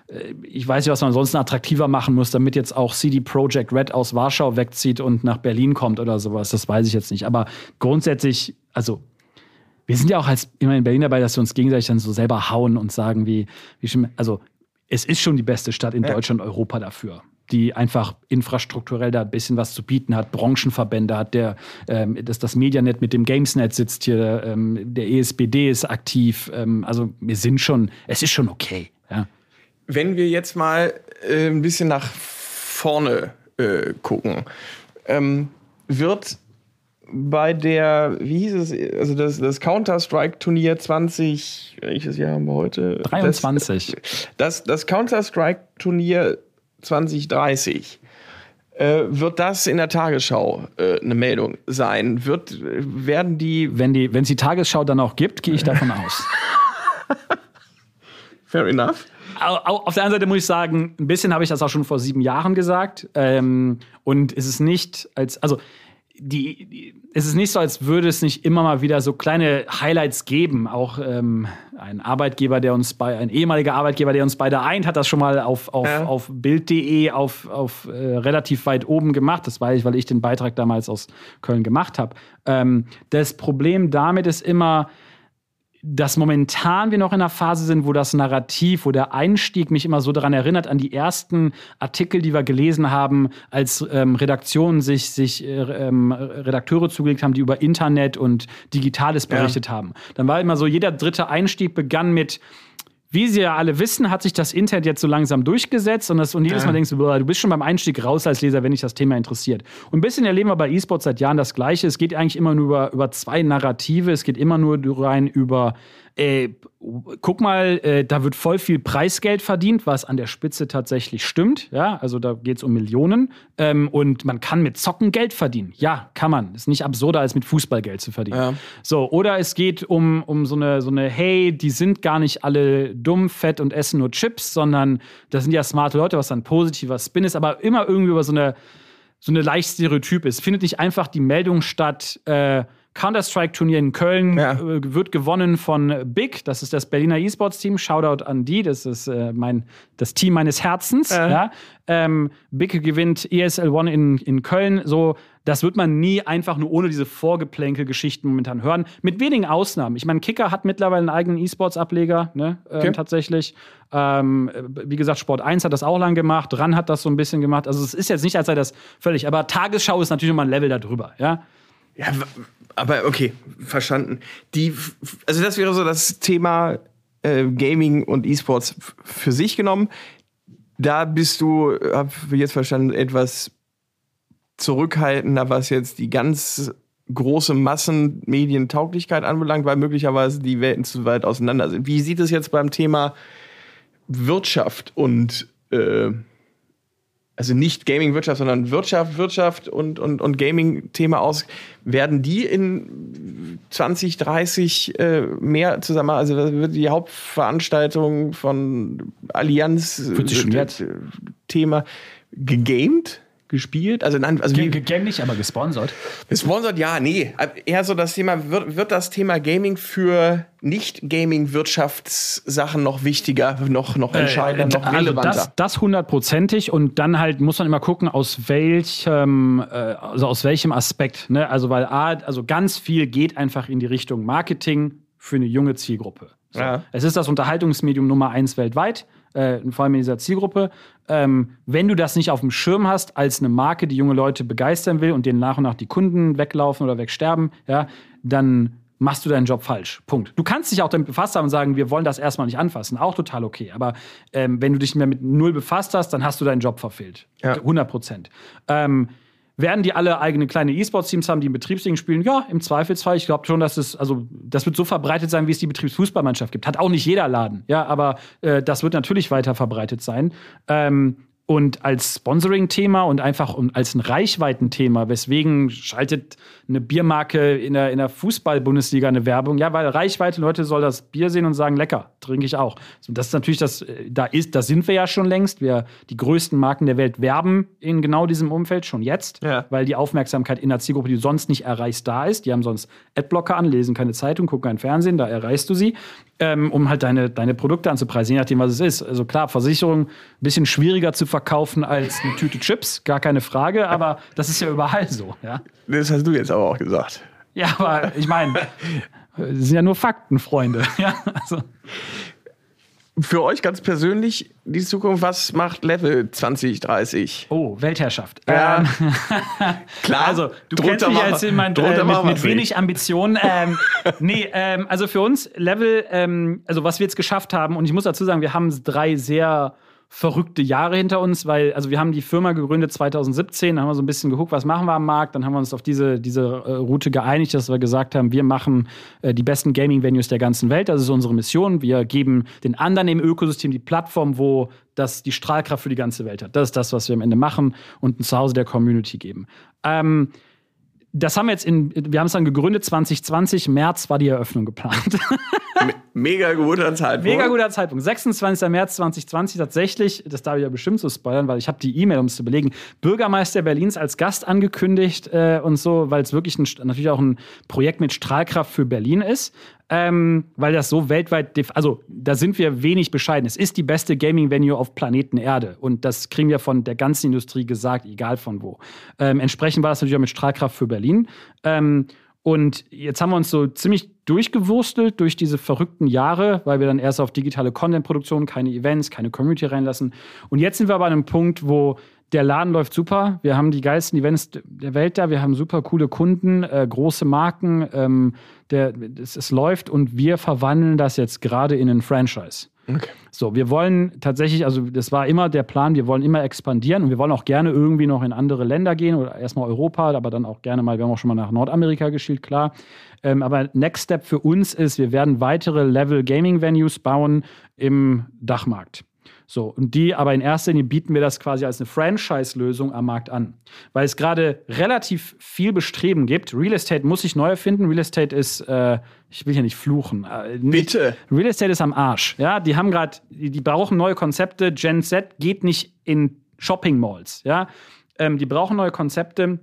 [SPEAKER 2] äh, ich weiß nicht, was man ansonsten attraktiver machen muss, damit jetzt auch CD Projekt Red aus Warschau wegzieht und nach Berlin kommt oder sowas. Das weiß ich jetzt nicht. Aber grundsätzlich, also wir sind ja auch als immer in Berlin dabei, dass wir uns gegenseitig dann so selber hauen und sagen, wie, wie schon, also es ist schon die beste Stadt in ja. Deutschland, Europa dafür die einfach infrastrukturell da ein bisschen was zu bieten hat, Branchenverbände hat, der, ähm, das, das Medianet mit dem Gamesnet sitzt hier, ähm, der ESBD ist aktiv. Ähm, also wir sind schon, es ist schon okay. Ja.
[SPEAKER 1] Wenn wir jetzt mal äh, ein bisschen nach vorne äh, gucken, ähm, wird bei der, wie hieß es, also das, das Counter-Strike-Turnier 20, welches Jahr haben wir heute?
[SPEAKER 2] 23.
[SPEAKER 1] Das, das, das Counter-Strike-Turnier 2030 äh, wird das in der Tagesschau äh, eine Meldung sein? Wird, werden die.
[SPEAKER 2] Wenn die, wenn es die Tagesschau dann auch gibt, gehe ich davon aus.
[SPEAKER 1] Fair enough.
[SPEAKER 2] Auf der anderen Seite muss ich sagen, ein bisschen habe ich das auch schon vor sieben Jahren gesagt. Ähm, und es ist nicht als, also die, die, es ist nicht so, als würde es nicht immer mal wieder so kleine Highlights geben. Auch ähm, ein Arbeitgeber, der uns bei, ein ehemaliger Arbeitgeber, der uns beide eint, hat das schon mal auf, auf, ja. auf Bild.de auf, auf äh, relativ weit oben gemacht. Das weiß ich, weil ich den Beitrag damals aus Köln gemacht habe. Ähm, das Problem damit ist immer, dass momentan wir noch in einer Phase sind, wo das Narrativ, wo der Einstieg mich immer so daran erinnert, an die ersten Artikel, die wir gelesen haben, als ähm, Redaktionen sich, sich äh, ähm, Redakteure zugelegt haben, die über Internet und Digitales berichtet ja. haben. Dann war immer so, jeder dritte Einstieg begann mit wie Sie ja alle wissen, hat sich das Internet jetzt so langsam durchgesetzt und, das, und jedes Mal denkst du, du bist schon beim Einstieg raus als Leser, wenn dich das Thema interessiert. Und ein bisschen erleben wir bei E-Sports seit Jahren das Gleiche. Es geht eigentlich immer nur über, über zwei Narrative. Es geht immer nur rein über äh, guck mal, äh, da wird voll viel Preisgeld verdient, was an der Spitze tatsächlich stimmt. Ja, also da geht es um Millionen. Ähm, und man kann mit Zocken Geld verdienen. Ja, kann man. Ist nicht absurder, als mit Fußball Geld zu verdienen. Ja. So, oder es geht um, um so, eine, so eine, hey, die sind gar nicht alle dumm, fett und essen nur Chips, sondern das sind ja smarte Leute, was dann positiver Spin ist, aber immer irgendwie über so eine, so eine leicht Stereotyp ist. Findet nicht einfach die Meldung statt, äh, Counter-Strike-Turnier in Köln ja. Äh, wird gewonnen von Big. Das ist das Berliner E-Sports-Team. Shoutout an die. Das ist äh, mein, das Team meines Herzens. Äh. Ja. Ähm, Big gewinnt ESL One in, in Köln. So, das wird man nie einfach nur ohne diese Vorgeplänkel-Geschichten momentan hören. Mit wenigen Ausnahmen. Ich meine, Kicker hat mittlerweile einen eigenen E-Sports-Ableger, ne, ähm, okay. tatsächlich. Ähm, wie gesagt, Sport 1 hat das auch lang gemacht. RAN hat das so ein bisschen gemacht. Also, es ist jetzt nicht, als sei das völlig. Aber Tagesschau ist natürlich immer ein Level darüber, ja.
[SPEAKER 1] Ja, aber okay, verstanden. Die, also das wäre so das Thema äh, Gaming und E-Sports für sich genommen. Da bist du, hab ich jetzt verstanden, etwas zurückhaltender, was jetzt die ganz große Massenmedientauglichkeit anbelangt, weil möglicherweise die Welten zu weit auseinander sind. Wie sieht es jetzt beim Thema Wirtschaft und äh, also nicht Gaming-Wirtschaft, sondern Wirtschaft, Wirtschaft und, und, und Gaming-Thema aus, werden die in 2030 äh, mehr zusammen, also wird die Hauptveranstaltung von Allianz
[SPEAKER 2] äh,
[SPEAKER 1] Thema gegamed? Gespielt? Also, nein, also
[SPEAKER 2] wie, Game nicht, aber gesponsert.
[SPEAKER 1] Gesponsert, ja, nee. Eher so das Thema, wird, wird das Thema Gaming für Nicht-Gaming-Wirtschaftssachen noch wichtiger, noch, noch äh, entscheidender, äh, noch
[SPEAKER 2] also relevanter? Also das, hundertprozentig und dann halt muss man immer gucken, aus welchem, äh, also aus welchem Aspekt. Ne? Also, weil A, also ganz viel geht einfach in die Richtung Marketing für eine junge Zielgruppe. So. Ja. Es ist das Unterhaltungsmedium Nummer eins weltweit äh, vor allem in dieser Zielgruppe. Ähm, wenn du das nicht auf dem Schirm hast als eine Marke, die junge Leute begeistern will und denen nach und nach die Kunden weglaufen oder wegsterben, ja, dann machst du deinen Job falsch. Punkt. Du kannst dich auch damit befasst haben und sagen, wir wollen das erstmal nicht anfassen. Auch total okay. Aber ähm, wenn du dich mehr mit null befasst hast, dann hast du deinen Job verfehlt. Ja. 100 Prozent. Ähm, werden die alle eigene kleine E-Sports-Teams haben, die im Betriebsligen spielen? Ja, im Zweifelsfall. Ich glaube schon, dass es, also, das wird so verbreitet sein, wie es die Betriebsfußballmannschaft gibt. Hat auch nicht jeder Laden, ja, aber äh, das wird natürlich weiter verbreitet sein. Ähm, und als Sponsoring-Thema und einfach als ein Reichweitenthema, weswegen schaltet eine Biermarke in der, in der Fußball-Bundesliga eine Werbung? Ja, weil Reichweite, Leute sollen das Bier sehen und sagen, lecker, trinke ich auch. So, das ist natürlich das, äh, da ist, da sind wir ja schon längst. Wir, die größten Marken der Welt werben in genau diesem Umfeld schon jetzt, ja. weil die Aufmerksamkeit in der Zielgruppe, die du sonst nicht erreichst, da ist. Die haben sonst Adblocker an, lesen keine Zeitung, gucken kein Fernsehen, da erreichst du sie ähm, um halt deine, deine Produkte anzupreisen, je nachdem, was es ist. Also klar, Versicherung ein bisschen schwieriger zu verkaufen als eine Tüte Chips, gar keine Frage, aber das ist ja überall so. Ja?
[SPEAKER 1] Das hast du jetzt aber auch gesagt.
[SPEAKER 2] Ja, aber ich meine, sind ja nur Fakten, Freunde. Ja, also
[SPEAKER 1] für euch ganz persönlich die Zukunft, was macht Level 2030?
[SPEAKER 2] Oh, Weltherrschaft. Ja. Ähm, Klar. Also, du kennst mich als jemand äh, mit, mit wenig Ambitionen. Ähm, nee, ähm, also für uns Level, ähm, also was wir jetzt geschafft haben, und ich muss dazu sagen, wir haben drei sehr verrückte Jahre hinter uns, weil, also wir haben die Firma gegründet 2017, dann haben wir so ein bisschen geguckt, was machen wir am Markt, dann haben wir uns auf diese, diese äh, Route geeinigt, dass wir gesagt haben, wir machen äh, die besten Gaming-Venues der ganzen Welt, das ist unsere Mission. Wir geben den anderen im Ökosystem die Plattform, wo das die Strahlkraft für die ganze Welt hat. Das ist das, was wir am Ende machen und ein Zuhause der Community geben. Ähm, das haben wir jetzt in, wir haben es dann gegründet 2020, März war die Eröffnung geplant.
[SPEAKER 1] Mega guter Zeitpunkt.
[SPEAKER 2] Mega guter Zeitpunkt. 26. März 2020 tatsächlich, das darf ich ja bestimmt so spoilern, weil ich habe die E-Mail, um es zu belegen, Bürgermeister Berlins als Gast angekündigt äh, und so, weil es wirklich ein, natürlich auch ein Projekt mit Strahlkraft für Berlin ist. Ähm, weil das so weltweit, also da sind wir wenig bescheiden. Es ist die beste Gaming-Venue auf Planeten Erde und das kriegen wir von der ganzen Industrie gesagt, egal von wo. Ähm, entsprechend war das natürlich auch mit Strahlkraft für Berlin. Ähm, und jetzt haben wir uns so ziemlich durchgewurstelt durch diese verrückten Jahre, weil wir dann erst auf digitale Content-Produktion, keine Events, keine Community reinlassen. Und jetzt sind wir aber an einem Punkt, wo der Laden läuft super. Wir haben die geilsten Events der Welt da. Wir haben super coole Kunden, äh, große Marken. Ähm, der, es, es läuft und wir verwandeln das jetzt gerade in ein Franchise. Okay. So, wir wollen tatsächlich, also das war immer der Plan, wir wollen immer expandieren und wir wollen auch gerne irgendwie noch in andere Länder gehen oder erstmal Europa, aber dann auch gerne mal, wir haben auch schon mal nach Nordamerika geschielt, klar. Ähm, aber Next Step für uns ist, wir werden weitere Level Gaming Venues bauen im Dachmarkt. So, und die aber in erster Linie bieten wir das quasi als eine Franchise-Lösung am Markt an. Weil es gerade relativ viel Bestreben gibt. Real Estate muss sich neu erfinden. Real Estate ist, äh, ich will hier nicht fluchen.
[SPEAKER 1] Äh, Bitte.
[SPEAKER 2] Real Estate ist am Arsch. Ja, die haben gerade, die, die, brauchen neue Konzepte. Gen Z geht nicht in Shopping Malls. Ja, ähm, die brauchen neue Konzepte.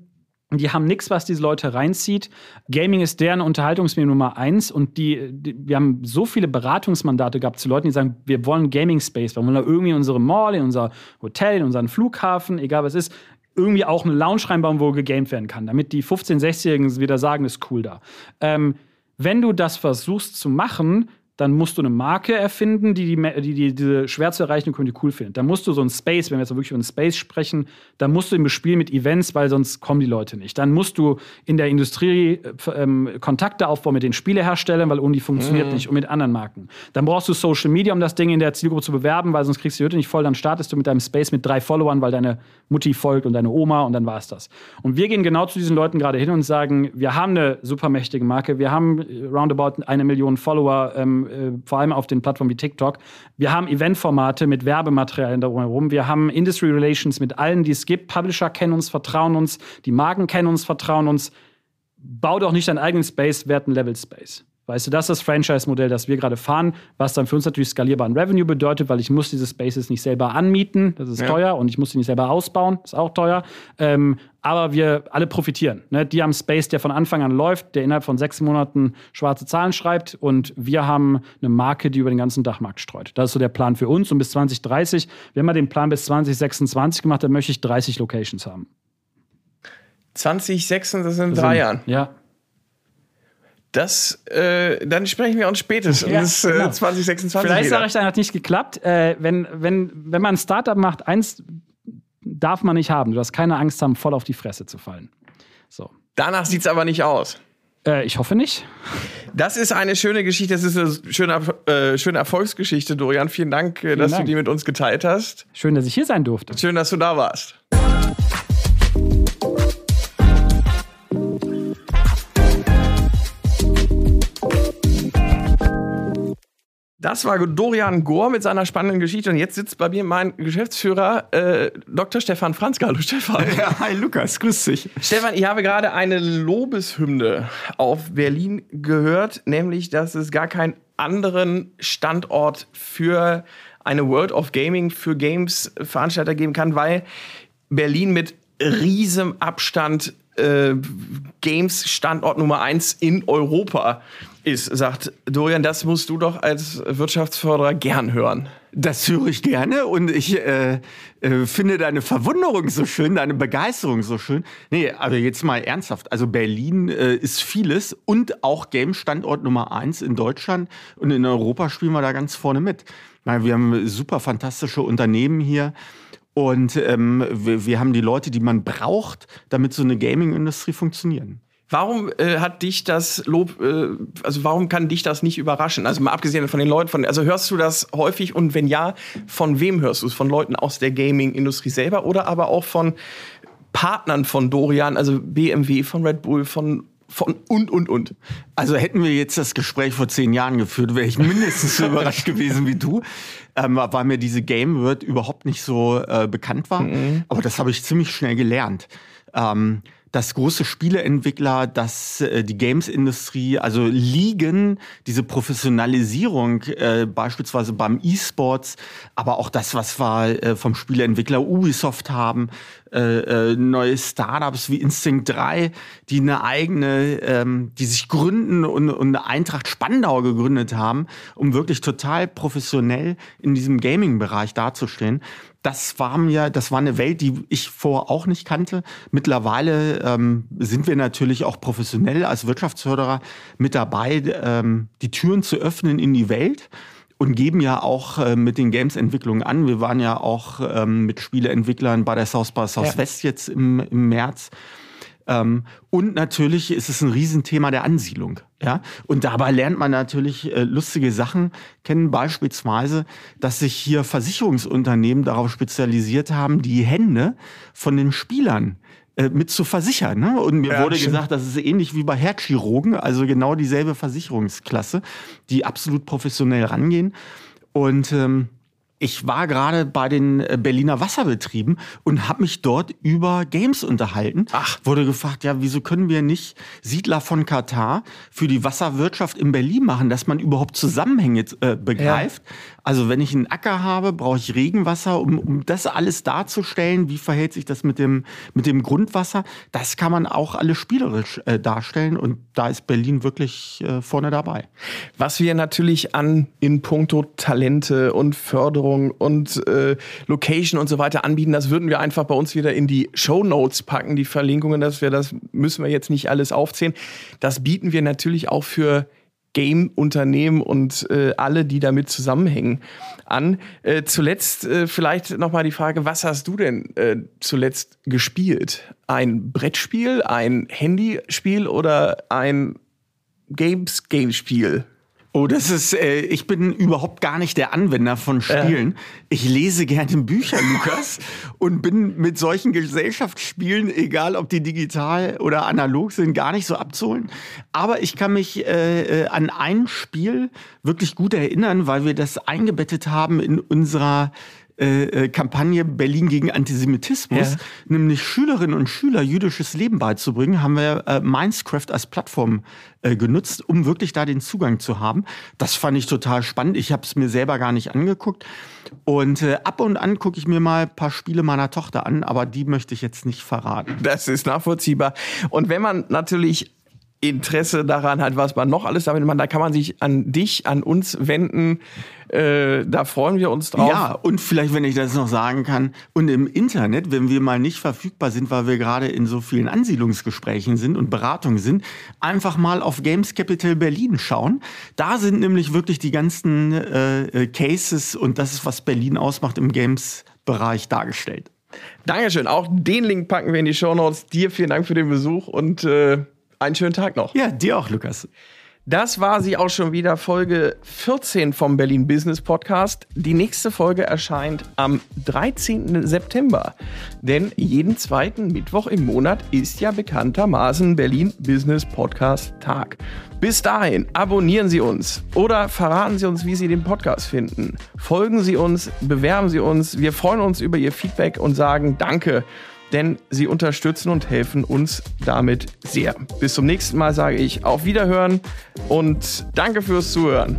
[SPEAKER 2] Die haben nichts, was diese Leute reinzieht. Gaming ist deren Unterhaltungsmedium Nummer eins. Und die, die, wir haben so viele Beratungsmandate gehabt zu Leuten, die sagen, wir wollen Gaming Space. Wir wollen da irgendwie unsere Mall, in unser Hotel, in unseren Flughafen, egal was ist, irgendwie auch eine Lounge reinbauen, wo gegamed werden kann, damit die 15-, 16-Jährigen wieder sagen, ist cool da. Ähm, wenn du das versuchst zu machen, dann musst du eine Marke erfinden, die, die, die, die diese schwer zu erreichende Community cool findet. Dann musst du so ein Space, wenn wir jetzt wirklich über einen Space sprechen, dann musst du ihn bespielen mit Events, weil sonst kommen die Leute nicht. Dann musst du in der Industrie äh, ähm, Kontakte aufbauen mit den Spieleherstellern, weil ohne die funktioniert mhm. nicht und mit anderen Marken. Dann brauchst du Social Media, um das Ding in der Zielgruppe zu bewerben, weil sonst kriegst du die Hütte nicht voll. Dann startest du mit deinem Space mit drei Followern, weil deine Mutti folgt und deine Oma und dann war es das. Und wir gehen genau zu diesen Leuten gerade hin und sagen, wir haben eine supermächtige Marke, wir haben äh, roundabout eine Million Follower, ähm, äh, vor allem auf den Plattformen wie TikTok. Wir haben Eventformate mit Werbematerialien darum herum. Wir haben Industry Relations mit allen, die es gibt. Publisher kennen uns, vertrauen uns. Die Marken kennen uns, vertrauen uns. Bau doch nicht deinen eigenen Space, werd ein Level Space. Weißt du, das ist das Franchise-Modell, das wir gerade fahren, was dann für uns natürlich skalierbaren Revenue bedeutet, weil ich muss diese Spaces nicht selber anmieten, das ist ja. teuer, und ich muss sie nicht selber ausbauen, das ist auch teuer. Ähm, aber wir alle profitieren. Ne? Die haben Space, der von Anfang an läuft, der innerhalb von sechs Monaten schwarze Zahlen schreibt, und wir haben eine Marke, die über den ganzen Dachmarkt streut. Das ist so der Plan für uns. Und bis 2030, wir haben mal den Plan bis 2026 gemacht, dann möchte ich 30 Locations haben.
[SPEAKER 1] 2026, das sind drei Jahren.
[SPEAKER 2] Ja.
[SPEAKER 1] Das, äh, dann sprechen wir uns spätestens ja, genau. äh, 2026
[SPEAKER 2] Vielleicht sage ich dann, hat nicht geklappt. Äh, wenn, wenn, wenn man ein Startup macht, eins darf man nicht haben. Du hast keine Angst haben, voll auf die Fresse zu fallen. So.
[SPEAKER 1] Danach sieht es aber nicht aus.
[SPEAKER 2] Äh, ich hoffe nicht.
[SPEAKER 1] Das ist eine schöne Geschichte, das ist eine schöne, äh, schöne Erfolgsgeschichte, Dorian. Vielen Dank, äh, Vielen dass Dank. du die mit uns geteilt hast.
[SPEAKER 2] Schön, dass ich hier sein durfte.
[SPEAKER 1] Schön, dass du da warst. Das war Dorian Gohr mit seiner spannenden Geschichte. Und jetzt sitzt bei mir mein Geschäftsführer, äh, Dr. Stefan Franzke. Hallo Stefan.
[SPEAKER 3] Ja, hi Lukas, grüß dich.
[SPEAKER 1] Stefan, ich habe gerade eine Lobeshymne auf Berlin gehört, nämlich, dass es gar keinen anderen Standort für eine World of Gaming, für Games Veranstalter geben kann, weil Berlin mit riesem Abstand äh, Games Standort Nummer eins in Europa ist, sagt Dorian, das musst du doch als Wirtschaftsförderer gern hören.
[SPEAKER 3] Das höre ich gerne und ich äh, äh, finde deine Verwunderung so schön, deine Begeisterung so schön. Nee, also jetzt mal ernsthaft. Also Berlin äh, ist vieles und auch Game-Standort Nummer eins in Deutschland und in Europa spielen wir da ganz vorne mit. Wir haben super fantastische Unternehmen hier. Und ähm, wir, wir haben die Leute, die man braucht, damit so eine Gaming-Industrie funktionieren.
[SPEAKER 1] Warum äh, hat dich das Lob, äh, also warum kann dich das nicht überraschen? Also mal abgesehen von den Leuten, von, also hörst du das häufig und wenn ja, von wem hörst du es? Von Leuten aus der Gaming-Industrie selber oder aber auch von Partnern von Dorian, also BMW, von Red Bull, von von und, und, und.
[SPEAKER 3] Also hätten wir jetzt das Gespräch vor zehn Jahren geführt, wäre ich mindestens so überrascht gewesen wie du, ähm, weil mir diese Game Word überhaupt nicht so äh, bekannt war. Mhm. Aber das habe ich ziemlich schnell gelernt. Ähm, dass große Spieleentwickler, dass äh, die Games-Industrie, also liegen, diese Professionalisierung äh, beispielsweise beim E-Sports, aber auch das, was wir äh, vom Spieleentwickler Ubisoft haben, äh, äh, neue Startups wie Instinct 3, die eine eigene, ähm, die sich gründen und, und eine Eintracht Spandau gegründet haben, um wirklich total professionell in diesem Gaming-Bereich dazustehen das war mir, das war eine Welt, die ich vorher auch nicht kannte. Mittlerweile ähm, sind wir natürlich auch professionell als Wirtschaftsförderer mit dabei, ähm, die Türen zu öffnen in die Welt und geben ja auch äh, mit den Games-Entwicklungen an. Wir waren ja auch ähm, mit Spieleentwicklern bei der South by Southwest ja. jetzt im, im März. Ähm, und natürlich ist es ein Riesenthema der Ansiedlung. Ja? Und dabei lernt man natürlich äh, lustige Sachen kennen, beispielsweise, dass sich hier Versicherungsunternehmen darauf spezialisiert haben, die Hände von den Spielern äh, mit zu versichern. Ne? Und mir ja, wurde stimmt. gesagt, das ist ähnlich wie bei Herzchirurgen, also genau dieselbe Versicherungsklasse, die absolut professionell rangehen. Und ähm, ich war gerade bei den äh, Berliner Wasserbetrieben und habe mich dort über Games unterhalten. Ach. Wurde gefragt, ja, wieso können wir nicht Siedler von Katar für die Wasserwirtschaft in Berlin machen, dass man überhaupt Zusammenhänge äh, begreift. Ja. Also wenn ich einen Acker habe, brauche ich Regenwasser, um, um das alles darzustellen. Wie verhält sich das mit dem, mit dem Grundwasser? Das kann man auch alles spielerisch äh, darstellen und da ist Berlin wirklich äh, vorne dabei.
[SPEAKER 1] Was wir natürlich an in puncto Talente und Förderung Versicherung und äh, Location und so weiter anbieten. Das würden wir einfach bei uns wieder in die Show Notes packen, die Verlinkungen, dass wir das müssen wir jetzt nicht alles aufzählen. Das bieten wir natürlich auch für Game-Unternehmen und äh, alle, die damit zusammenhängen, an. Äh, zuletzt äh, vielleicht nochmal die Frage, was hast du denn äh, zuletzt gespielt? Ein Brettspiel, ein Handyspiel oder ein Games-Game-Spiel?
[SPEAKER 3] Oh, das ist, äh, ich bin überhaupt gar nicht der Anwender von Spielen. Äh. Ich lese gerne Bücher, Lukas, und bin mit solchen Gesellschaftsspielen, egal ob die digital oder analog sind, gar nicht so abzuholen. Aber ich kann mich äh, äh an ein Spiel wirklich gut erinnern, weil wir das eingebettet haben in unserer äh, äh, Kampagne Berlin gegen Antisemitismus, ja. nämlich Schülerinnen und Schüler jüdisches Leben beizubringen, haben wir äh, Mindscraft als Plattform äh, genutzt, um wirklich da den Zugang zu haben. Das fand ich total spannend. Ich habe es mir selber gar nicht angeguckt. Und äh, ab und an gucke ich mir mal ein paar Spiele meiner Tochter an, aber die möchte ich jetzt nicht verraten.
[SPEAKER 1] Das ist nachvollziehbar. Und wenn man natürlich Interesse daran hat, was man noch alles damit macht, da kann man sich an dich, an uns wenden. Äh, da freuen wir uns drauf.
[SPEAKER 3] Ja, und vielleicht, wenn ich das noch sagen kann, und im Internet, wenn wir mal nicht verfügbar sind, weil wir gerade in so vielen Ansiedlungsgesprächen sind und Beratungen sind, einfach mal auf Games Capital Berlin schauen. Da sind nämlich wirklich die ganzen äh, äh Cases und das ist, was Berlin ausmacht im Games-Bereich dargestellt.
[SPEAKER 1] Dankeschön. Auch den Link packen wir in die Show Notes. Dir vielen Dank für den Besuch und äh einen schönen Tag noch.
[SPEAKER 3] Ja, dir auch, Lukas.
[SPEAKER 1] Das war sie auch schon wieder, Folge 14 vom Berlin Business Podcast. Die nächste Folge erscheint am 13. September. Denn jeden zweiten Mittwoch im Monat ist ja bekanntermaßen Berlin Business Podcast Tag. Bis dahin abonnieren Sie uns oder verraten Sie uns, wie Sie den Podcast finden. Folgen Sie uns, bewerben Sie uns. Wir freuen uns über Ihr Feedback und sagen Danke denn sie unterstützen und helfen uns damit sehr. Bis zum nächsten Mal sage ich auf Wiederhören und danke fürs Zuhören.